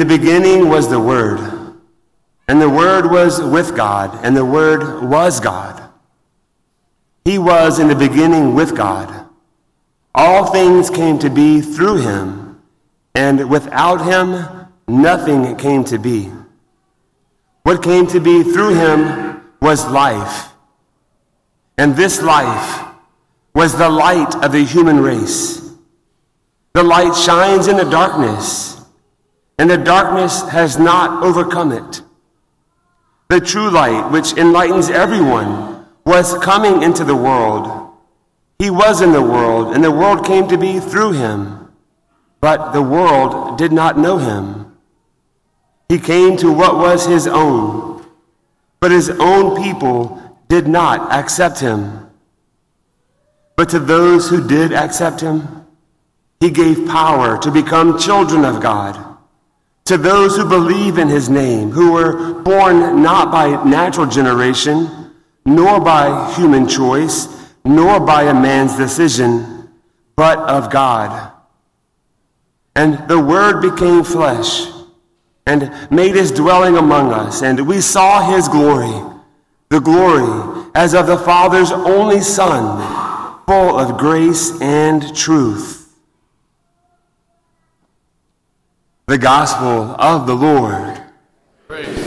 the beginning was the Word, and the Word was with God, and the Word was God. He was in the beginning with God. All things came to be through him, and without him, nothing came to be. What came to be through him was life. And this life was the light of the human race. The light shines in the darkness, and the darkness has not overcome it. The true light, which enlightens everyone, was coming into the world. He was in the world, and the world came to be through him, but the world did not know him. He came to what was his own, but his own people did not accept him. But to those who did accept him, he gave power to become children of God. To those who believe in his name, who were born not by natural generation, nor by human choice, nor by a man's decision, but of God. And the Word became flesh and made his dwelling among us, and we saw his glory, the glory as of the Father's only Son full of grace and truth. The Gospel of the Lord. Christ.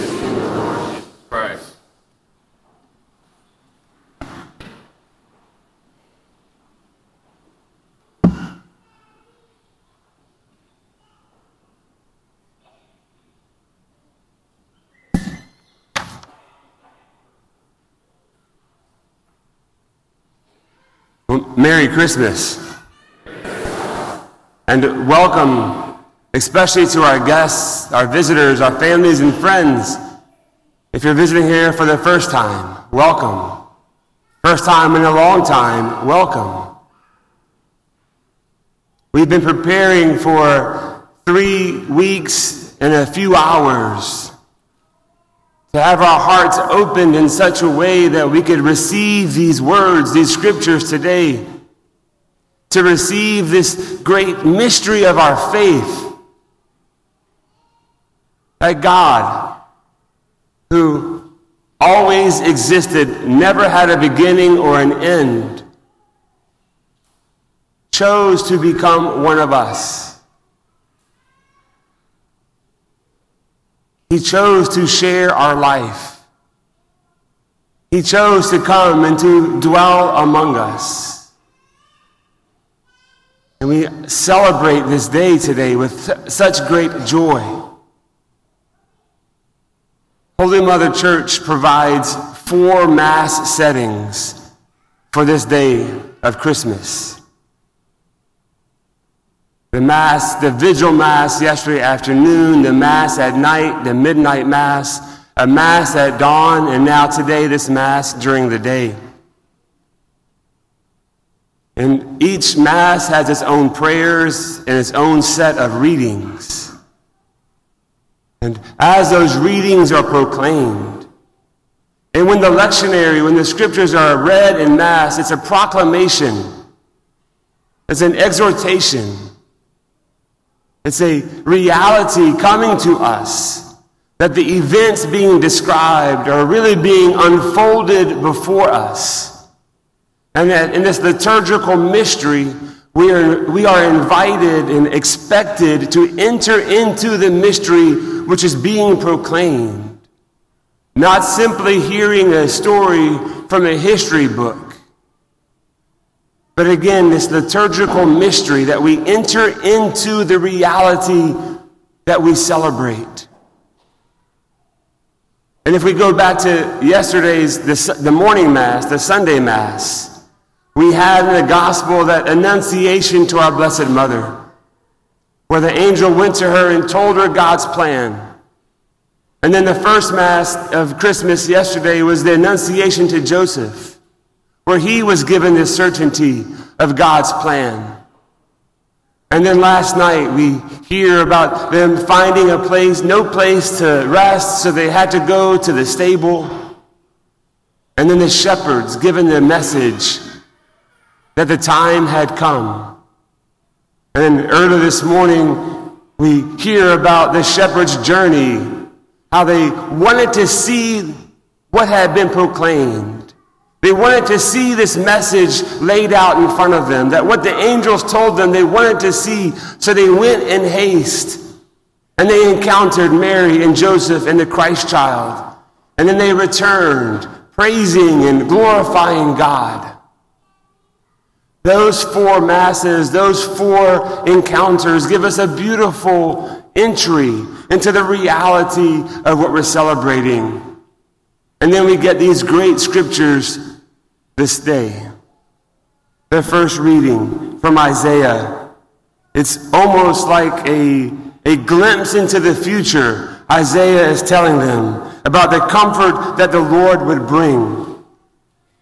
Merry Christmas. And welcome, especially to our guests, our visitors, our families, and friends. If you're visiting here for the first time, welcome. First time in a long time, welcome. We've been preparing for three weeks and a few hours to have our hearts opened in such a way that we could receive these words, these scriptures today, to receive this great mystery of our faith. That God, who always existed, never had a beginning or an end, chose to become one of us. He chose to share our life. He chose to come and to dwell among us. And we celebrate this day today with such great joy. Holy Mother Church provides four Mass settings for this day of Christmas. The Mass, the Vigil Mass yesterday afternoon, the Mass at night, the midnight Mass, a Mass at dawn, and now today, this Mass during the day. And each Mass has its own prayers and its own set of readings. And as those readings are proclaimed, and when the lectionary, when the scriptures are read in Mass, it's a proclamation, it's an exhortation it's a reality coming to us that the events being described are really being unfolded before us. And that in this liturgical mystery, we are, we are invited and expected to enter into the mystery which is being proclaimed. Not simply hearing a story from a history book, but again, this liturgical mystery that we enter into the reality that we celebrate. And if we go back to yesterday's, the, the morning Mass, the Sunday Mass, we had in the Gospel that annunciation to our Blessed Mother, where the angel went to her and told her God's plan. And then the first Mass of Christmas yesterday was the annunciation to Joseph where he was given this certainty of God's plan. And then last night we hear about them finding a place, no place to rest, so they had to go to the stable. And then the shepherds given the message that the time had come. And then early this morning, We hear about the shepherd's journey, how they wanted to see what had been proclaimed. They wanted to see this message laid out in front of them, that what the angels told them they wanted to see. So they went in haste and they encountered Mary and Joseph and the Christ child. And then they returned, praising and glorifying God. Those four masses, those four encounters give us a beautiful entry into the reality of what we're celebrating. And then we get these great scriptures this day. The first reading from Isaiah. It's almost like a, a glimpse into the future. Isaiah is telling them about the comfort that the Lord would bring.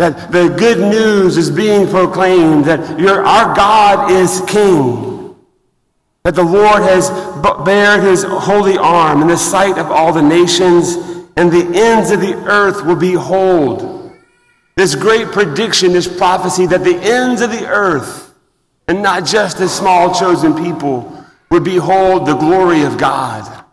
That the good news is being proclaimed, that your, our God is king. That the Lord has bared his holy arm in the sight of all the nations, and the ends of the earth will behold. This great prediction, this prophecy that the ends of the earth, and not just the small chosen people, would behold the glory of God.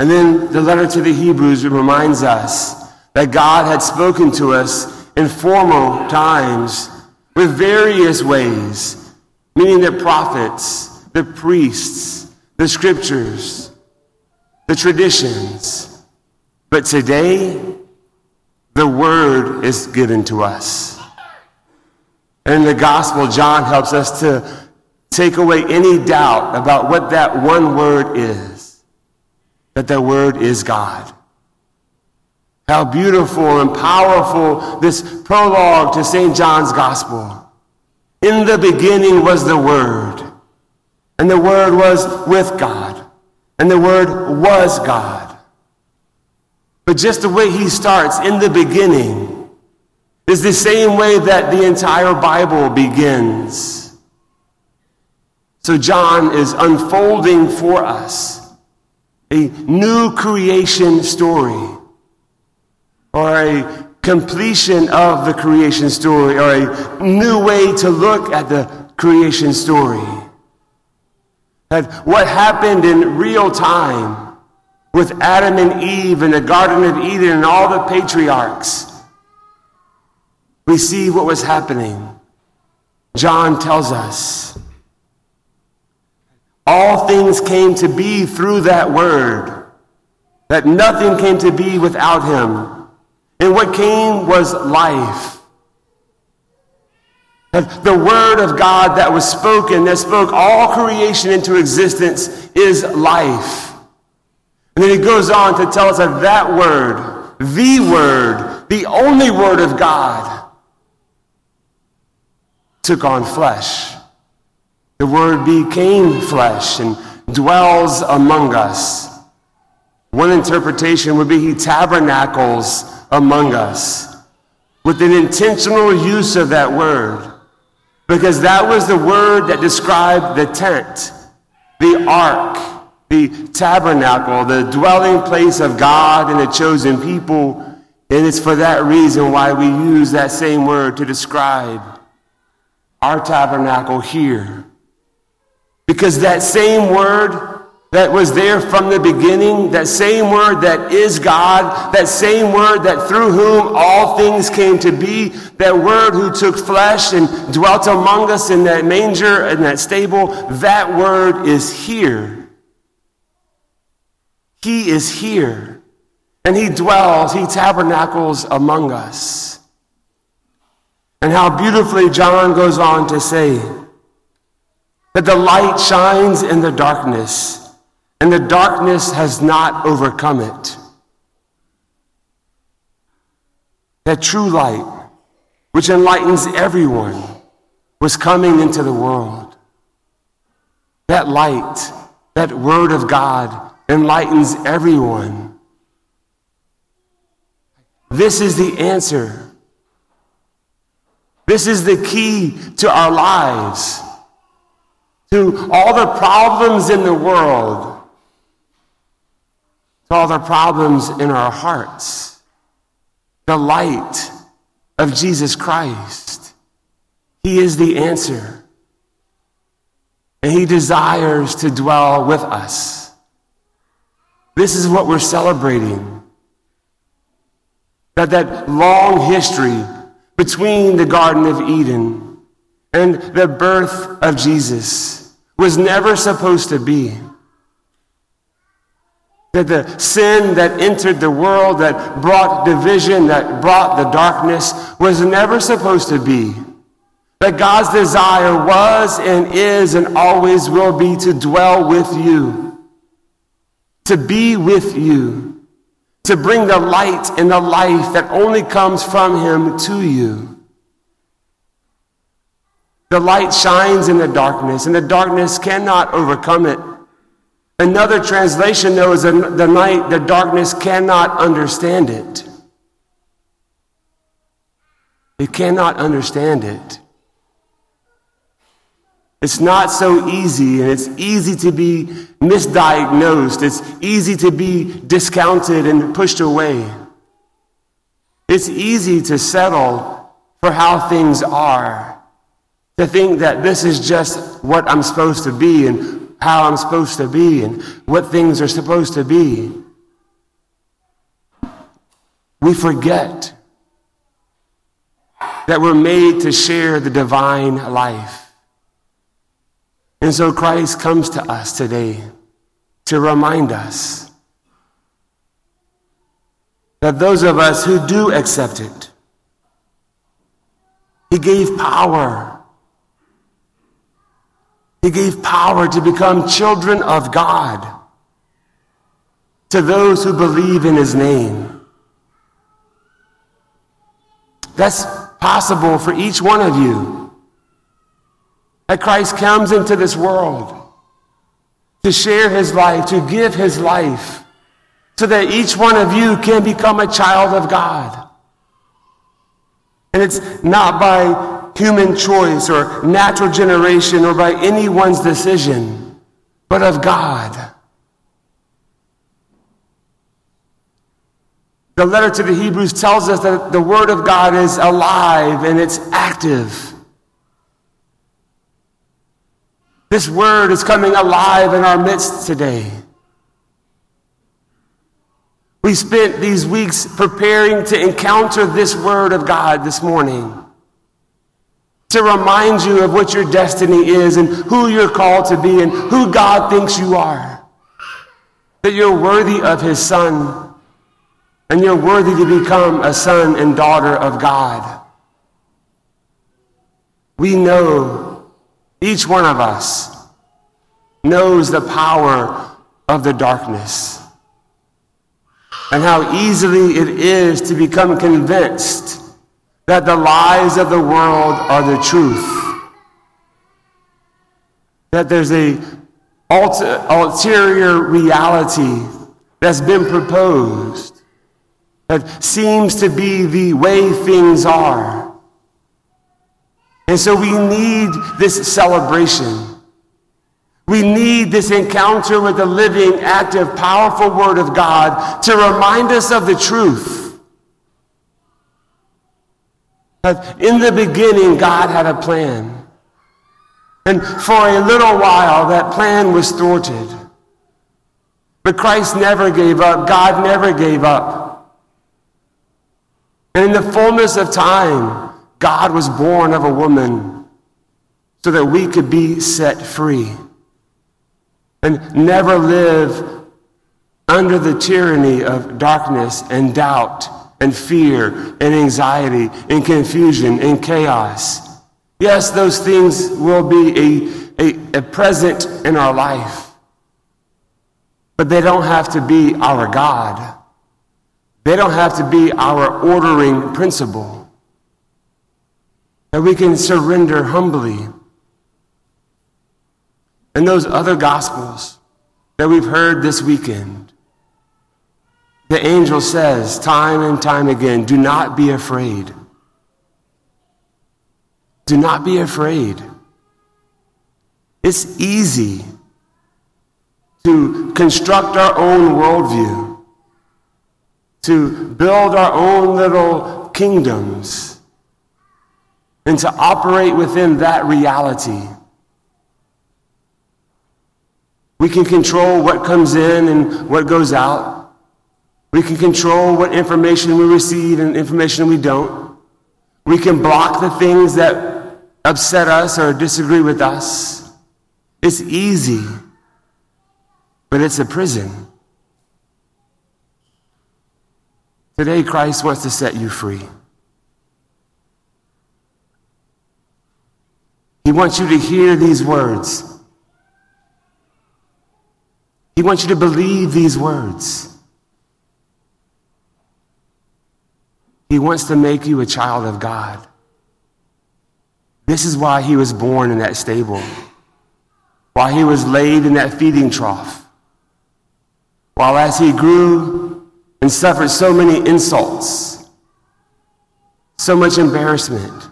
And then the letter to the Hebrews reminds us that God had spoken to us in former times with various ways, meaning the prophets, the priests, the scriptures, the traditions. But today, the word is given to us. And the gospel, John helps us to take away any doubt about what that one word is that the word is God. How beautiful and powerful this prologue to St. John's Gospel. In the beginning was the Word, and the Word was with God, and the Word was God. But just the way he starts, in the beginning, is the same way that the entire Bible begins. So John is unfolding for us a new creation story or a completion of the creation story or a new way to look at the creation story. That what happened in real time with Adam and Eve in the Garden of Eden and all the patriarchs. We see what was happening. John tells us all things came to be through that word, that nothing came to be without him. And what came was life. And the word of God that was spoken, that spoke all creation into existence, is life. And then he goes on to tell us that that word, the word, the only word of God, took on flesh. The word became flesh and dwells among us. One interpretation would be he tabernacles among us with an intentional use of that word because that was the word that described the tent, the ark, the tabernacle, the dwelling place of God and the chosen people. And it's for that reason why we use that same word to describe our tabernacle here. Because that same word that was there from the beginning, that same word that is God, that same word that through whom all things came to be, that word who took flesh and dwelt among us in that manger and that stable, that word is here. He is here. And he dwells, he tabernacles among us. And how beautifully John goes on to say that the light shines in the darkness and the darkness has not overcome it. That true light, which enlightens everyone, was coming into the world. That light, that word of God, enlightens everyone. This is the answer. This is the key to our lives, to all the problems in the world all the problems in our hearts. The light of Jesus Christ. He is the answer. And he desires to dwell with us. This is what we're celebrating. That that long history between the Garden of Eden and the birth of Jesus was never supposed to be. That the sin that entered the world, that brought division, that brought the darkness, was never supposed to be. That God's desire was and is and always will be to dwell with you, to be with you, to bring the light and the life that only comes from Him to you. The light shines in the darkness, and the darkness cannot overcome it. Another translation, though, is the night, the darkness cannot understand it. It cannot understand it. It's not so easy, and it's easy to be misdiagnosed. It's easy to be discounted and pushed away. It's easy to settle for how things are, to think that this is just what I'm supposed to be and how I'm supposed to be and what things are supposed to be. We forget that we're made to share the divine life. And so Christ comes to us today to remind us that those of us who do accept it, He gave power. He gave power to become children of God to those who believe in His name. That's possible for each one of you that Christ comes into this world to share his life, to give his life, so that each one of you can become a child of God. And it's not by human choice or natural generation or by anyone's decision, but of God. The letter to the Hebrews tells us that the Word of God is alive and it's active. This word is coming alive in our midst today. We spent these weeks preparing to encounter this word of God this morning. To remind you of what your destiny is and who you're called to be and who God thinks you are. That you're worthy of his son and you're worthy to become a son and daughter of God. We know each one of us knows the power of the darkness and how easily it is to become convinced that the lies of the world are the truth. That there's a ulterior reality that's been proposed that seems to be the way things are. And so we need this celebration. We need this encounter with the living, active, powerful Word of God to remind us of the truth. In the beginning, God had a plan. And for a little while, that plan was thwarted. But Christ never gave up. God never gave up. And in the fullness of time, God was born of a woman so that we could be set free and never live under the tyranny of darkness and doubt and fear and anxiety and confusion and chaos. Yes, those things will be a, a, a present in our life, but they don't have to be our God. They don't have to be our ordering principle that we can surrender humbly. And those other gospels that we've heard this weekend, the angel says time and time again do not be afraid. Do not be afraid. It's easy to construct our own worldview, to build our own little kingdoms and to operate within that reality. We can control what comes in and what goes out. We can control what information we receive and information we don't. We can block the things that upset us or disagree with us. It's easy, but it's a prison. Today, Christ wants to set you free. He wants you to hear these words. He wants you to believe these words. He wants to make you a child of God. This is why he was born in that stable, why he was laid in that feeding trough, while as he grew and suffered so many insults, so much embarrassment,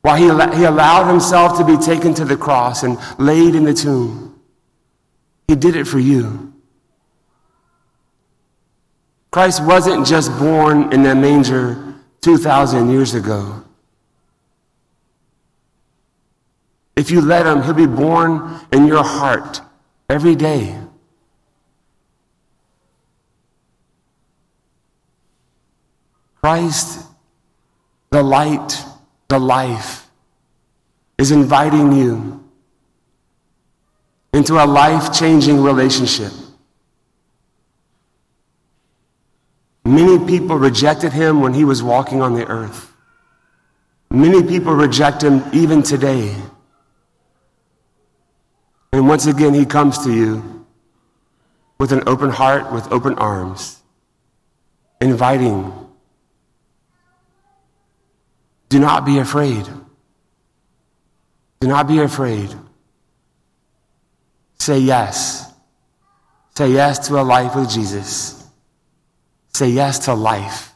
while he, he allowed himself to be taken to the cross and laid in the tomb. He did it for you. Christ wasn't just born in that manger 2,000 years ago. If you let him, he'll be born in your heart every day. Christ, the light, the life, is inviting you into a life changing relationship. Many people rejected him when he was walking on the earth. Many people reject him even today. And once again, he comes to you with an open heart, with open arms, inviting. Do not be afraid. Do not be afraid. Say yes. Say yes to a life with Jesus. Say yes to life.